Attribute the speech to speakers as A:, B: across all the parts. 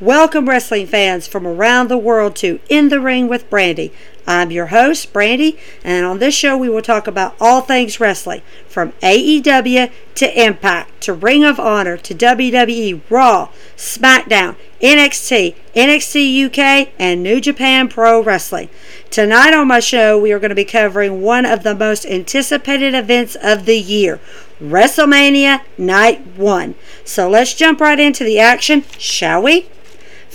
A: Welcome, wrestling fans from around the world, to In the Ring with Brandy. I'm your host, Brandy, and on this show we will talk about all things wrestling from AEW to Impact to Ring of Honor to WWE, Raw, SmackDown, NXT, NXT UK, and New Japan Pro Wrestling. Tonight on my show, we are going to be covering one of the most anticipated events of the year WrestleMania Night 1. So let's jump right into the action, shall we?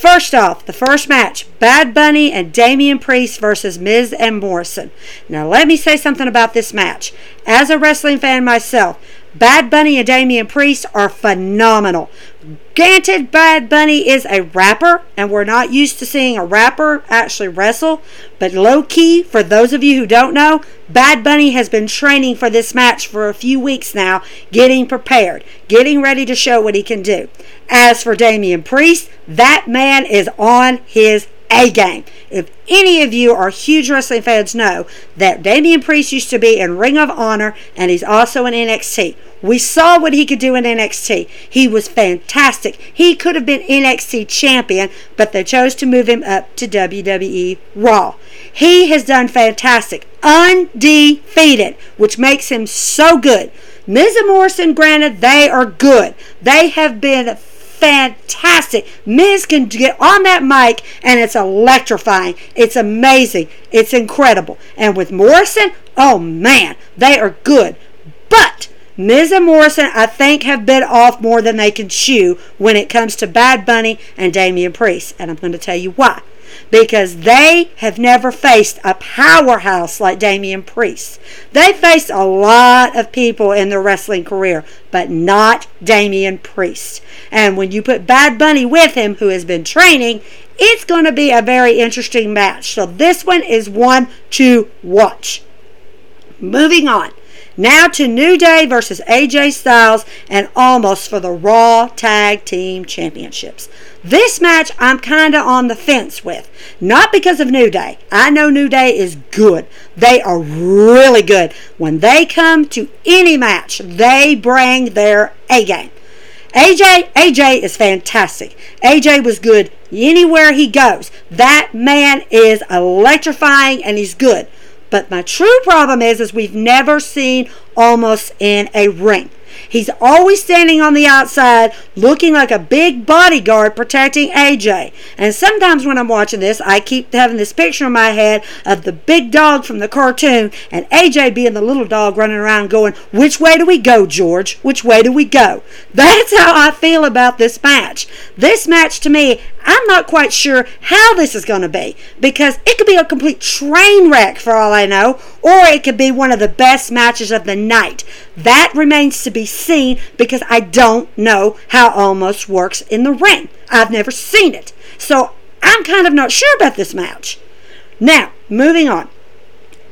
A: First off, the first match Bad Bunny and Damian Priest versus Miz and Morrison. Now, let me say something about this match. As a wrestling fan myself, Bad Bunny and Damian Priest are phenomenal. Granted, Bad Bunny is a rapper, and we're not used to seeing a rapper actually wrestle. But low key, for those of you who don't know, Bad Bunny has been training for this match for a few weeks now, getting prepared, getting ready to show what he can do. As for Damian Priest, that man is on his a game. If any of you are huge wrestling fans know that Damian Priest used to be in Ring of Honor and he's also in NXT. We saw what he could do in NXT. He was fantastic. He could have been NXT champion, but they chose to move him up to WWE Raw. He has done fantastic, undefeated, which makes him so good. Miz and Morrison, granted, they are good. They have been fantastic. Miz can get on that mic and it's electrifying. It's amazing. It's incredible. And with Morrison, oh man, they are good. But Miz and Morrison, I think, have bit off more than they can chew when it comes to Bad Bunny and Damian Priest. And I'm going to tell you why because they have never faced a powerhouse like Damian Priest. They faced a lot of people in their wrestling career, but not Damian Priest. And when you put Bad Bunny with him, who has been training, it's going to be a very interesting match. So this one is one to watch. Moving on. Now to New Day versus AJ Styles and Omos for the Raw Tag Team Championships. This match I'm kind of on the fence with. Not because of New Day. I know New Day is good. They are really good. When they come to any match, they bring their A game. AJ, AJ is fantastic. AJ was good anywhere he goes. That man is electrifying and he's good. But my true problem is, is we've never seen Omos in a ring. He's always standing on the outside looking like a big bodyguard protecting AJ. And sometimes when I'm watching this, I keep having this picture in my head of the big dog from the cartoon and AJ being the little dog running around going, Which way do we go, George? Which way do we go? That's how I feel about this match. This match to me, I'm not quite sure how this is going to be because it could be a complete train wreck for all I know, or it could be one of the best matches of the night. That remains to be seen because I don't know how Omos works in the ring. I've never seen it. So I'm kind of not sure about this match. Now, moving on.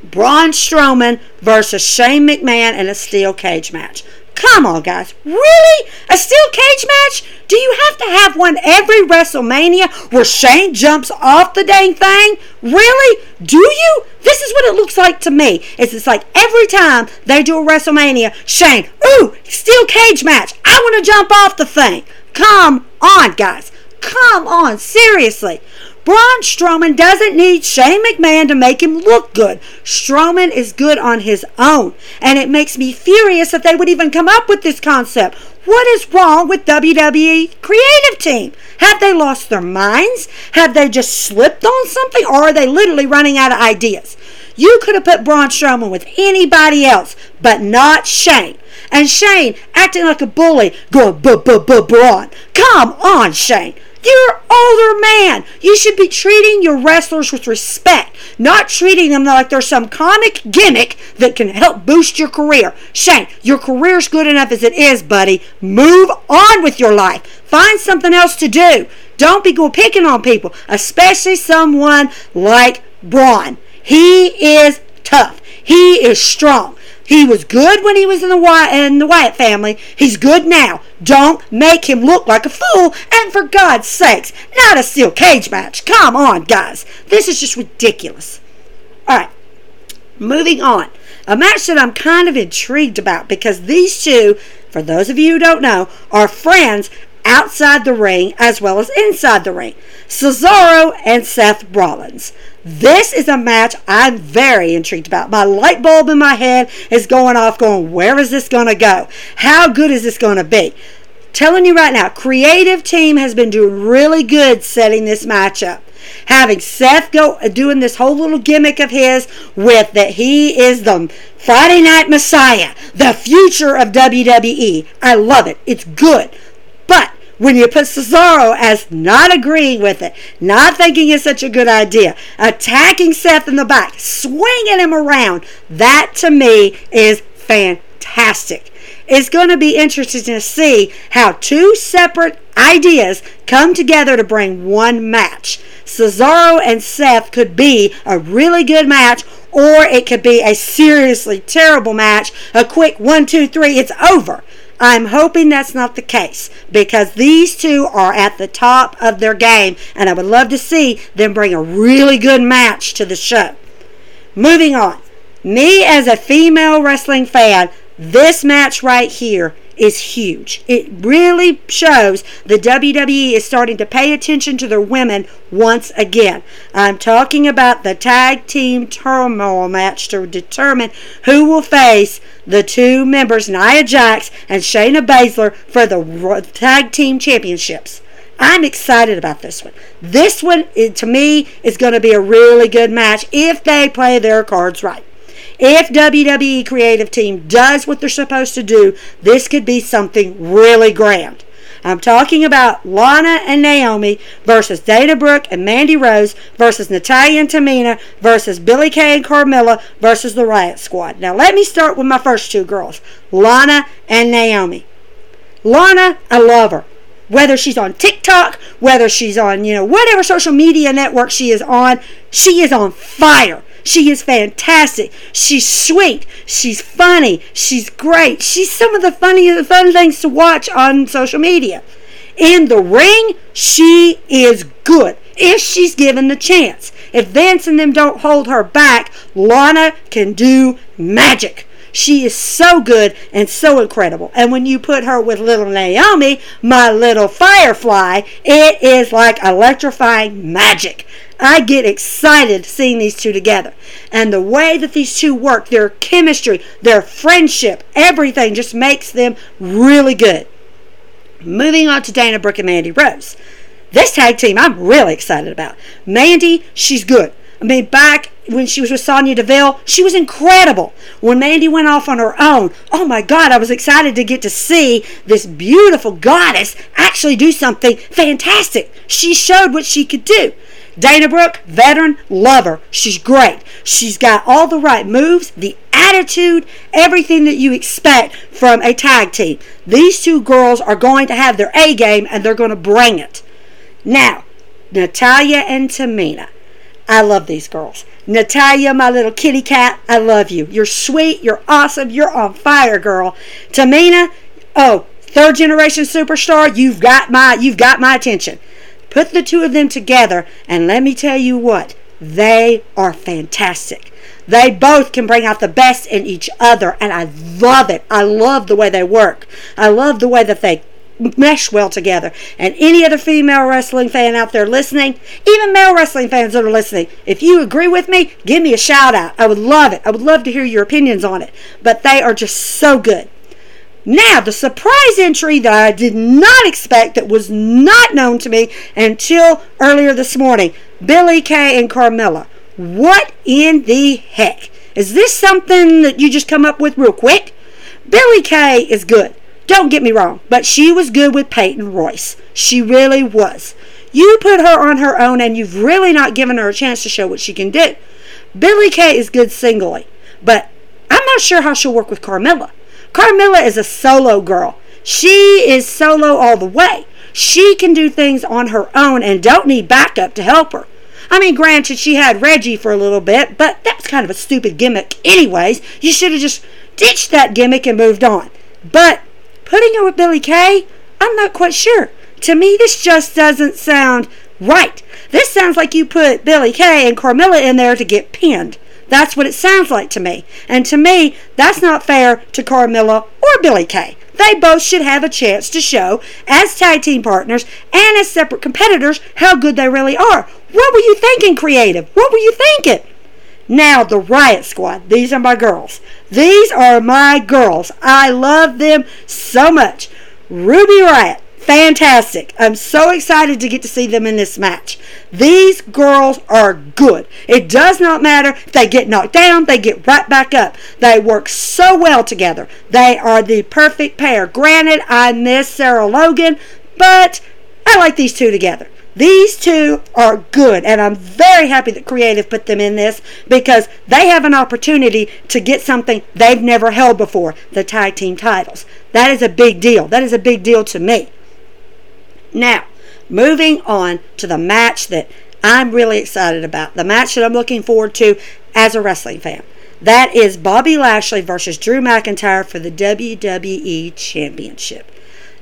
A: Braun Strowman versus Shane McMahon in a steel cage match. Come on, guys. Really? A steel cage match? Do you have to have one every WrestleMania where Shane jumps off the dang thing? Really? Do you? This is what it looks like to me. It's, it's like every time they do a WrestleMania, Shane, ooh, steel cage match. I want to jump off the thing. Come on, guys. Come on, seriously. Braun Strowman doesn't need Shane McMahon to make him look good. Strowman is good on his own. And it makes me furious that they would even come up with this concept. What is wrong with WWE creative team? Have they lost their minds? Have they just slipped on something? Or are they literally running out of ideas? You could have put Braun Strowman with anybody else, but not Shane. And Shane acting like a bully, going, Braun. Come on, Shane. You're an older man. You should be treating your wrestlers with respect, not treating them like they're some comic gimmick that can help boost your career. Shane, your career's good enough as it is, buddy. Move on with your life. Find something else to do. Don't be go picking on people, especially someone like Braun. He is tough. He is strong. He was good when he was in the Wyatt, in the Wyatt family. He's good now. Don't make him look like a fool. And for God's sakes, not a steel cage match. Come on, guys. This is just ridiculous. All right. Moving on. A match that I'm kind of intrigued about because these two, for those of you who don't know, are friends outside the ring as well as inside the ring. Cesaro and Seth Rollins. This is a match I'm very intrigued about. My light bulb in my head is going off, going, where is this going to go? How good is this going to be? Telling you right now, creative team has been doing really good setting this match up having Seth go uh, doing this whole little gimmick of his with that he is the Friday Night Messiah, the future of WWE. I love it. It's good. But when you put Cesaro as not agreeing with it, not thinking it's such a good idea, attacking Seth in the back, swinging him around, that to me is fantastic. It's going to be interesting to see how two separate ideas come together to bring one match. Cesaro and Seth could be a really good match, or it could be a seriously terrible match. A quick one, two, three, it's over. I'm hoping that's not the case because these two are at the top of their game, and I would love to see them bring a really good match to the show. Moving on. Me, as a female wrestling fan, this match right here is huge. It really shows the WWE is starting to pay attention to their women once again. I'm talking about the tag team turmoil match to determine who will face the two members, Nia Jax and Shayna Baszler, for the tag team championships. I'm excited about this one. This one, to me, is going to be a really good match if they play their cards right. If WWE creative team does what they're supposed to do, this could be something really grand. I'm talking about Lana and Naomi versus Dana Brooke and Mandy Rose versus Natalya and Tamina versus Billie Kay and Carmella versus the Riot Squad. Now let me start with my first two girls, Lana and Naomi. Lana, I love her. Whether she's on TikTok, whether she's on, you know, whatever social media network she is on, she is on fire. She is fantastic. She's sweet. She's funny. She's great. She's some of the funniest fun things to watch on social media. In the ring, she is good if she's given the chance. If Vince and them don't hold her back, Lana can do magic. She is so good and so incredible. And when you put her with little Naomi, my little firefly, it is like electrifying magic. I get excited seeing these two together. And the way that these two work, their chemistry, their friendship, everything just makes them really good. Moving on to Dana Brooke and Mandy Rose. This tag team I'm really excited about. Mandy, she's good. I mean, back when she was with Sonya Deville, she was incredible. When Mandy went off on her own, oh my God, I was excited to get to see this beautiful goddess actually do something fantastic. She showed what she could do. Dana Brooke, veteran, lover. She's great. She's got all the right moves, the attitude, everything that you expect from a tag team. These two girls are going to have their A game and they're going to bring it. Now, Natalya and Tamina. I love these girls. Natalya, my little kitty cat, I love you. You're sweet, you're awesome, you're on fire, girl. Tamina, oh, third generation superstar, you've got my you've got my attention. Put the two of them together, and let me tell you what, they are fantastic. They both can bring out the best in each other, and I love it. I love the way they work. I love the way that they mesh well together. And any other female wrestling fan out there listening, even male wrestling fans that are listening, if you agree with me, give me a shout out. I would love it. I would love to hear your opinions on it. But they are just so good. Now, the surprise entry that I did not expect, that was not known to me until earlier this morning Billie Kay and Carmella. What in the heck? Is this something that you just come up with real quick? Billie Kay is good. Don't get me wrong, but she was good with Peyton Royce. She really was. You put her on her own and you've really not given her a chance to show what she can do. Billie Kay is good singly, but I'm not sure how she'll work with Carmella. Carmella is a solo girl. She is solo all the way. She can do things on her own and don't need backup to help her. I mean, granted, she had Reggie for a little bit, but that was kind of a stupid gimmick, anyways. You should have just ditched that gimmick and moved on. But putting her with Billie Kay, I'm not quite sure. To me, this just doesn't sound right. This sounds like you put Billie Kay and Carmella in there to get pinned. That's what it sounds like to me. And to me, that's not fair to Carmella or Billie Kay. they both should have a chance to show, as tag team partners and as separate competitors, how good they really are. What were you thinking, creative? What were you thinking? Now, the Riot Squad. These are my girls. These are my girls. I love them so much. Ruby Riott, fantastic. I'm so excited to get to see them in this match. These girls are good. It does not matter if they get knocked down, they get right back up. They work so well together. They are the perfect pair. Granted, I miss Sarah Logan, but I like these two together. These two are good, and I'm very happy that Creative put them in this because they have an opportunity to get something they've never held before the tag team titles. That is a big deal. That is a big deal to me. Now, moving on to the match that I'm really excited about, the match that I'm looking forward to as a wrestling fan. That is Bobby Lashley versus Drew McIntyre for the WWE Championship.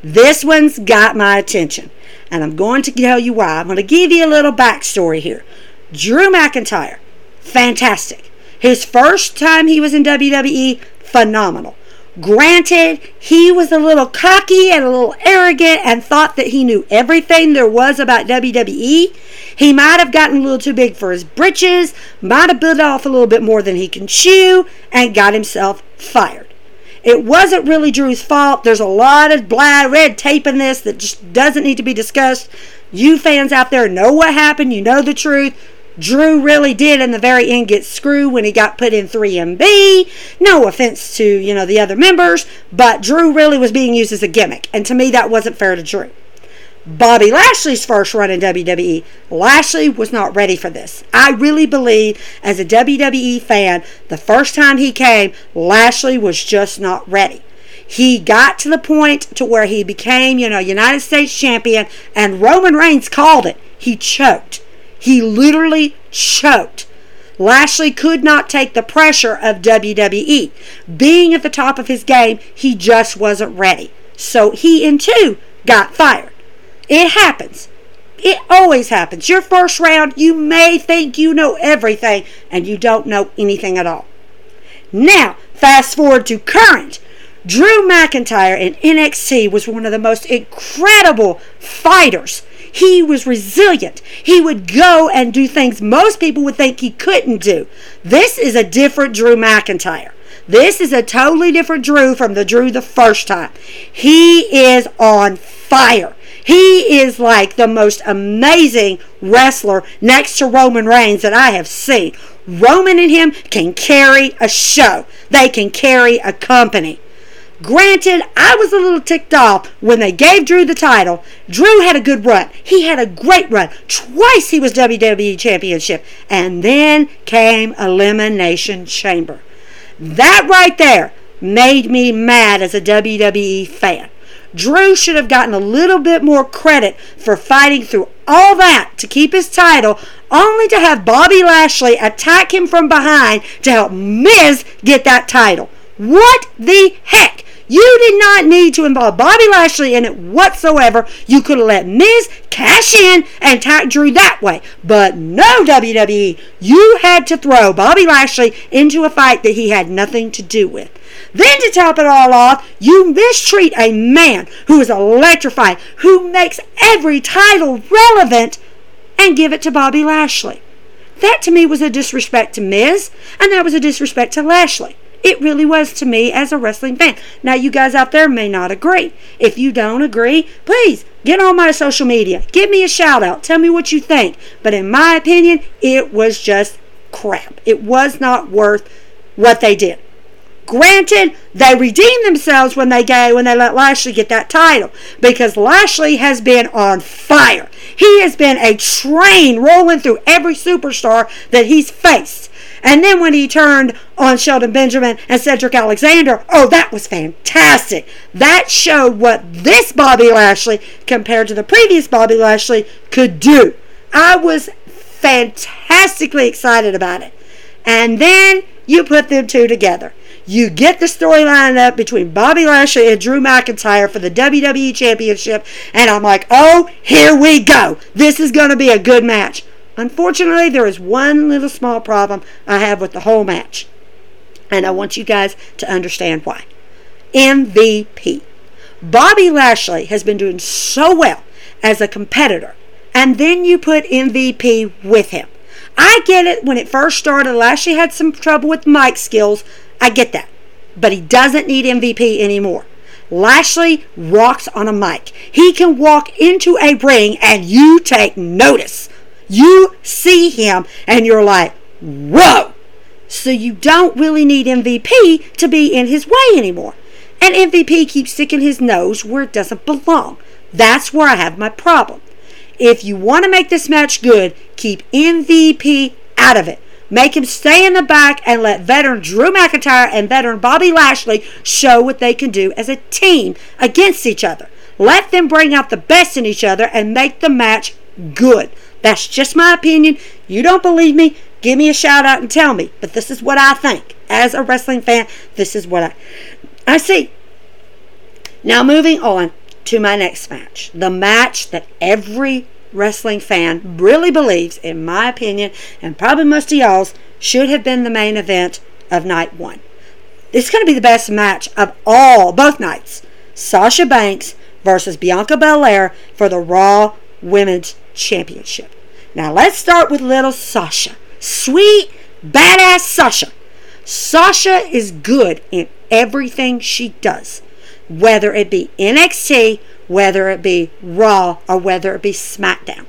A: This one's got my attention, and I'm going to tell you why. I'm going to give you a little backstory here. Drew McIntyre, fantastic. His first time he was in WWE, phenomenal. Granted, he was a little cocky and a little arrogant and thought that he knew everything there was about WWE. He might have gotten a little too big for his britches, might have bit off a little bit more than he can chew, and got himself fired. It wasn't really Drew's fault. There's a lot of red tape in this that just doesn't need to be discussed. You fans out there know what happened. You know the truth. Drew really did in the very end get screwed when he got put in 3MB. No offense to, you know, the other members, but Drew really was being used as a gimmick. And to me, that wasn't fair to Drew. Bobby Lashley's first run in WWE, Lashley was not ready for this. I really believe, as a WWE fan, the first time he came, Lashley was just not ready. He got to the point to where he became, you know, United States champion, and Roman Reigns called it. He choked. He literally choked. Lashley could not take the pressure of WWE. Being at the top of his game, he just wasn't ready. So he, in two, got fired. It happens. It always happens. Your first round, you may think you know everything, and you don't know anything at all. Now, fast forward to current. Drew McIntyre in NXT was one of the most incredible fighters he was resilient. He would go and do things most people would think he couldn't do. This is a different Drew McIntyre. This is a totally different Drew from the Drew the first time. He is on fire. He is like the most amazing wrestler next to Roman Reigns that I have seen. Roman and him can carry a show. They can carry a company. Granted, I was a little ticked off when they gave Drew the title. Drew had a good run. He had a great run. Twice he was WWE Championship. And then came Elimination Chamber. That right there made me mad as a WWE fan. Drew should have gotten a little bit more credit for fighting through all that to keep his title, only to have Bobby Lashley attack him from behind to help Miz get that title. What the heck? You did not need to involve Bobby Lashley in it whatsoever. You could have let Miz cash in and attack Drew that way. But no, WWE, you had to throw Bobby Lashley into a fight that he had nothing to do with. Then to top it all off, you mistreat a man who is electrifying, who makes every title relevant, and give it to Bobby Lashley. That to me was a disrespect to Miz, and that was a disrespect to Lashley. It really was to me as a wrestling fan. Now, you guys out there may not agree. If you don't agree, please get on my social media. Give me a shout out. Tell me what you think. But in my opinion, it was just crap. It was not worth what they did. Granted, they redeemed themselves when they gave when they let Lashley get that title because Lashley has been on fire. He has been a train rolling through every superstar that he's faced. And then when he turned on Shelton Benjamin and Cedric Alexander, oh, that was fantastic. That showed what this Bobby Lashley, compared to the previous Bobby Lashley, could do. I was fantastically excited about it. And then you put them two together. You get the storyline up between Bobby Lashley and Drew McIntyre for the WWE Championship, and I'm like, oh, here we go. This is going to be a good match. Unfortunately, there is one little small problem I have with the whole match, and I want you guys to understand why. MVP. Bobby Lashley has been doing so well as a competitor, and then you put MVP with him. I get it when it first started. Lashley had some trouble with mic skills. I get that. But he doesn't need MVP anymore. Lashley walks on a mic. He can walk into a ring and you take notice. You see him and you're like, whoa. So you don't really need MVP to be in his way anymore. And MVP keeps sticking his nose where it doesn't belong. That's where I have my problem. If you want to make this match good, keep MVP out of it. Make him stay in the back and let veteran Drew McIntyre and veteran Bobby Lashley show what they can do as a team against each other. Let them bring out the best in each other and make the match good. That's just my opinion. You don't believe me? Give me a shout out and tell me. But this is what I think. As a wrestling fan, this is what I I see. Now moving on to my next match. The match that every wrestling fan really believes, in my opinion, and probably most of y'all's, should have been the main event of night one. It's going to be the best match of all, both nights. Sasha Banks versus Bianca Belair for the Raw Women's Championship. Now let's start with little Sasha. Sweet, badass Sasha. Sasha is good in everything she does, whether it be NXT whether it be Raw or whether it be SmackDown.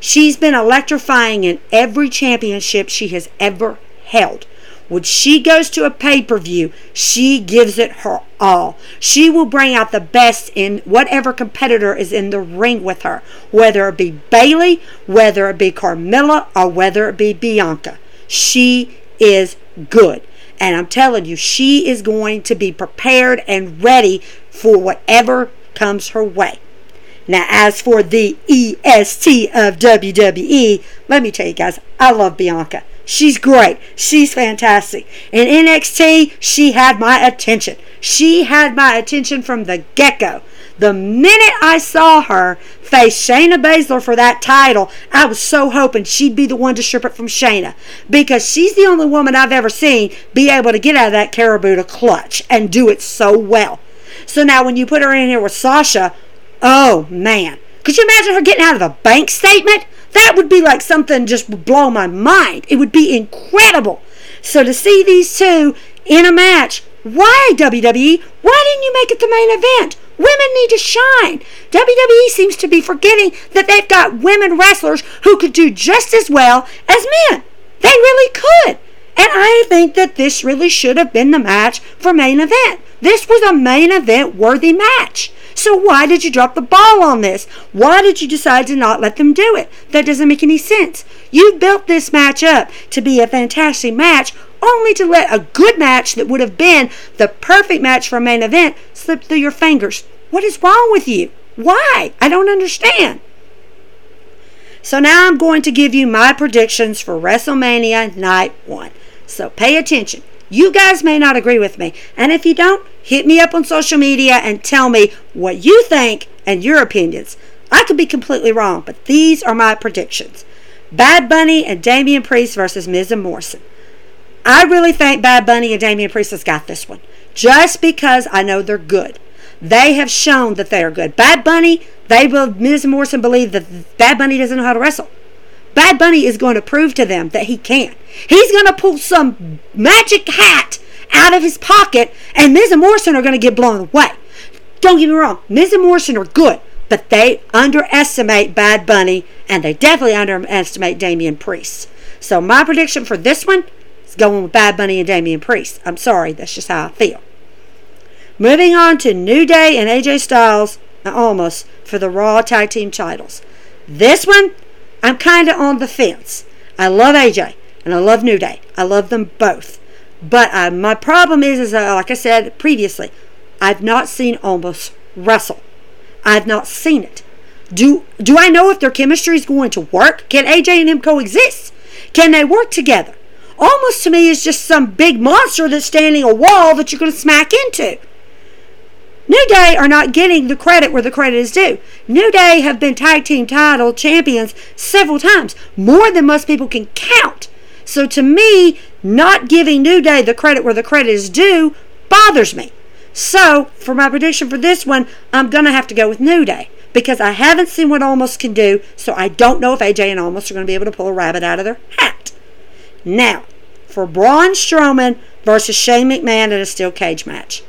A: She's been electrifying in every championship she has ever held. When she goes to a pay per view, she gives it her all. She will bring out the best in whatever competitor is in the ring with her, whether it be Bayley, whether it be Carmella, or whether it be Bianca. She is good. And I'm telling you, she is going to be prepared and ready for whatever comes her way. Now, as for the EST of WWE, let me tell you guys, I love Bianca. She's great. She's fantastic. In NXT, she had my attention. She had my attention from the get go. The minute I saw her face Shayna Baszler for that title, I was so hoping she'd be the one to strip it from Shayna because she's the only woman I've ever seen be able to get out of that Kirifuda Clutch and do it so well. So now when you put her in here with Sasha, oh man. Could you imagine her getting out of a bank statement? That would be like something just would blow my mind. It would be incredible. So to see these two in a match, why WWE? Why didn't you make it the main event? Women need to shine. WWE seems to be forgetting that they've got women wrestlers who could do just as well as men. They really could. And I think that this really should have been the match for main event. This was a main event worthy match. So why did you drop the ball on this? Why did you decide to not let them do it? That doesn't make any sense. You built this match up to be a fantastic match only to let a good match that would have been the perfect match for a main event slip through your fingers. What is wrong with you? Why? I don't understand. So now I'm going to give you my predictions for WrestleMania Night 1. So pay attention. You guys may not agree with me. And if you don't, hit me up on social media and tell me what you think and your opinions. I could be completely wrong, but these are my predictions. Bad Bunny and Damian Priest versus Miz and Morrison. I really think Bad Bunny and Damian Priest has got this one. Just because I know they're good. They have shown that they are good. Bad Bunny, they will Miz and Morrison believe that Bad Bunny doesn't know how to wrestle. Bad Bunny is going to prove to them that he can't. He's going to pull some magic hat out of his pocket, and Miz and Morrison are going to get blown away. Don't get me wrong, Miz and Morrison are good, but they underestimate Bad Bunny, and they definitely underestimate Damian Priest. So my prediction for this one is going with Bad Bunny and Damian Priest. I'm sorry, that's just how I feel. Moving on to New Day and AJ Styles, Omos for the Raw Tag Team titles. This one I'm kind of on the fence. I love AJ and I love New Day. I love them both. But uh, my problem is, is uh, like I said previously, I've not seen Omos wrestle. I've not seen it. Do do I know if their chemistry is going to work? Can AJ and him coexist? Can they work together? Omos to me is just some big monster that's standing a wall that you're going to smack into. New Day are not getting the credit where the credit is due. New Day have been tag team title champions several times, more than most people can count. So to me, not giving New Day the credit where the credit is due bothers me. So, for my prediction for this one, I'm going to have to go with New Day because I haven't seen what Omos can do, so I don't know if AJ and Omos are going to be able to pull a rabbit out of their hat. Now, for Braun Strowman versus Shane McMahon in a steel cage match.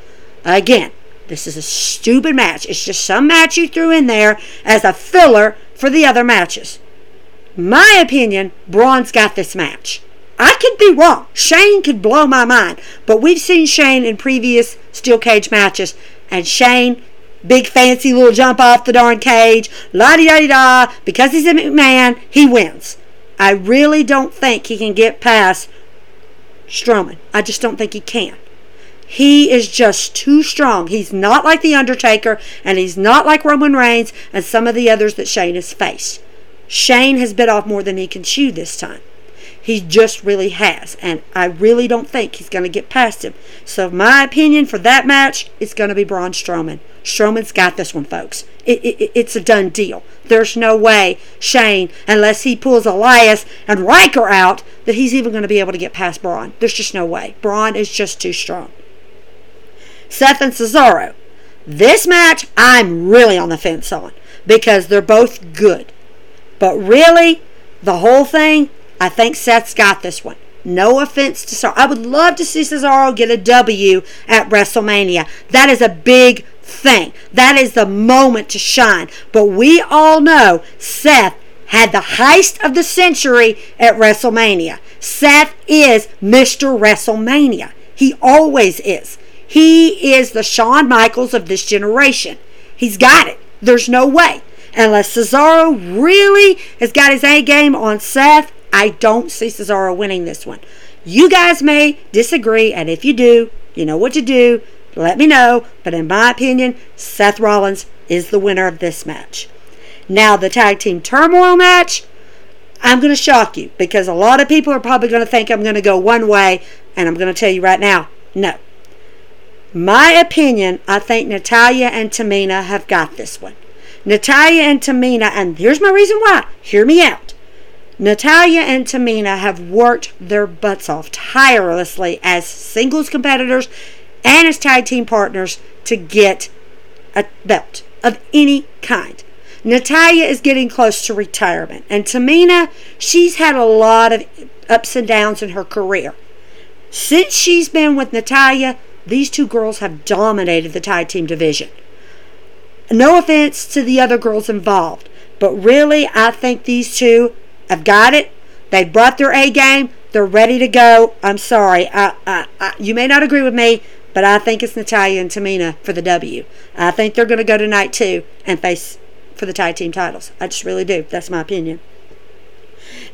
A: Again, this is a stupid match. It's just some match you threw in there as a filler for the other matches. My opinion, Braun's got this match. I could be wrong. Shane could blow my mind. But we've seen Shane in previous steel cage matches, and Shane, big fancy little jump off the darn cage, la di da di da, because he's a McMahon, he wins. I really don't think he can get past Strowman. I just don't think he can. He is just too strong. He's not like The Undertaker, and he's not like Roman Reigns and some of the others that Shane has faced. Shane has bit off more than he can chew this time. He just really has, and I really don't think he's going to get past him. So, my opinion for that match is going to be Braun Strowman. Strowman's got this one, folks. It, it, it's a done deal. There's no way Shane, unless he pulls Elias and Ryker out, that he's even going to be able to get past Braun. There's just no way. Braun is just too strong. Seth and Cesaro. This match, I'm really on the fence on because they're both good. But really, the whole thing, I think Seth's got this one. No offense to Cesaro. I would love to see Cesaro get a W at WrestleMania. That is a big thing. That is the moment to shine. But we all know Seth had the heist of the century at WrestleMania. Seth is Mr. WrestleMania. He always is. He is the Shawn Michaels of this generation. He's got it. There's no way. Unless Cesaro really has got his A game on Seth, I don't see Cesaro winning this one. You guys may disagree, and if you do, you know what to do. Let me know. But in my opinion, Seth Rollins is the winner of this match. Now, the tag team turmoil match, I'm going to shock you because a lot of people are probably going to think I'm going to go one way, and I'm going to tell you right now no. My opinion, I think Natalya and Tamina have got this one. Natalya and Tamina, and here's my reason why. Hear me out. Natalya and Tamina have worked their butts off tirelessly as singles competitors and as tag team partners to get a belt of any kind. Natalya is getting close to retirement, and Tamina, she's had a lot of ups and downs in her career. Since she's been with Natalya, these two girls have dominated the tag team division. No offense to the other girls involved, but really, I think these two have got it. They've brought their A game. They're ready to go. I'm sorry. I, I, I, you may not agree with me, but I think it's Natalya and Tamina for the W. I think they're going to go tonight too and face for the tag team titles. I just really do. That's my opinion.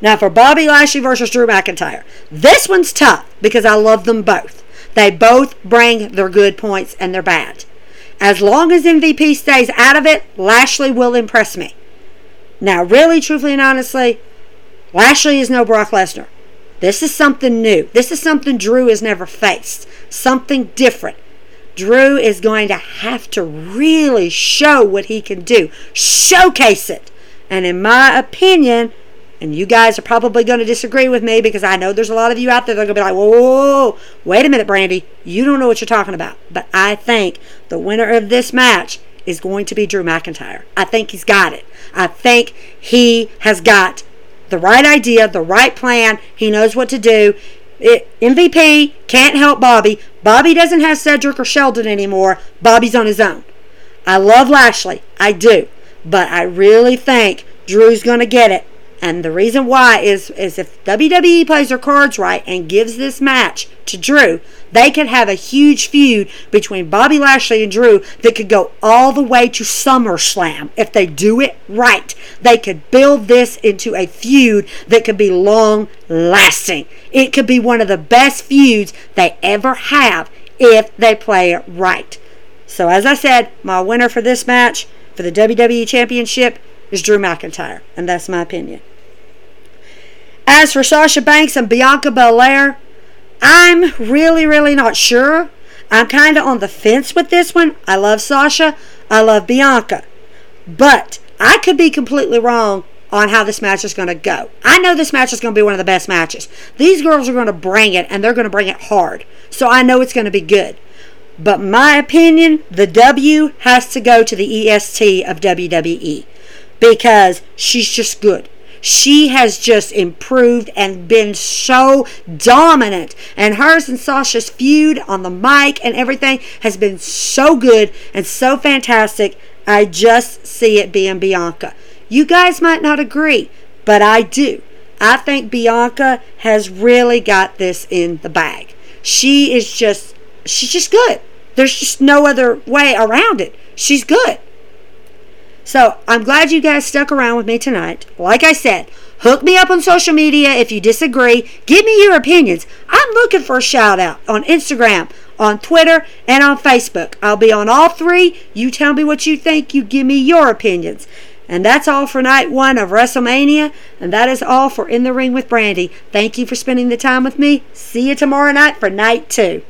A: Now for Bobby Lashley versus Drew McIntyre. This one's tough because I love them both. They both bring their good points and their bad. As long as MVP stays out of it, Lashley will impress me. Now, really, truthfully, and honestly, Lashley is no Brock Lesnar. This is something new. This is something Drew has never faced. Something different. Drew is going to have to really show what he can do, showcase it. And in my opinion, and you guys are probably going to disagree with me because I know there's a lot of you out there that are going to be like, whoa, whoa, whoa, wait a minute, Brandy. You don't know what you're talking about. But I think the winner of this match is going to be Drew McIntyre. I think he's got it. I think he has got the right idea, the right plan. He knows what to do. It, MVP can't help Bobby. Bobby doesn't have Cedric or Shelton anymore. Bobby's on his own. I love Lashley. I do. But I really think Drew's going to get it. And the reason why is is if WWE plays their cards right and gives this match to Drew, they could have a huge feud between Bobby Lashley and Drew that could go all the way to SummerSlam if they do it right. They could build this into a feud that could be long lasting. It could be one of the best feuds they ever have if they play it right. So as I said, my winner for this match for the WWE Championship is Drew McIntyre, and that's my opinion. As for Sasha Banks and Bianca Belair, I'm really, really not sure. I'm kind of on the fence with this one. I love Sasha. I love Bianca. But I could be completely wrong on how this match is going to go. I know this match is going to be one of the best matches. These girls are going to bring it, and they're going to bring it hard. So I know it's going to be good. But my opinion, the W has to go to the EST of WWE because she's just good. She has just improved and been so dominant. And hers and Sasha's feud on the mic and everything has been so good and so fantastic. I just see it being Bianca. You guys might not agree, but I do. I think Bianca has really got this in the bag. She is just, she's just good. There's just no other way around it. She's good. So I'm glad you guys stuck around with me tonight. Like I said, hook me up on social media if you disagree. Give me your opinions. I'm looking for a shout out on Instagram, on Twitter, and on Facebook. I'll be on all three. You tell me what you think. You give me your opinions. And that's all for night one of WrestleMania. And that is all for In the Ring with Brandy. Thank you for spending the time with me. See you tomorrow night for night two.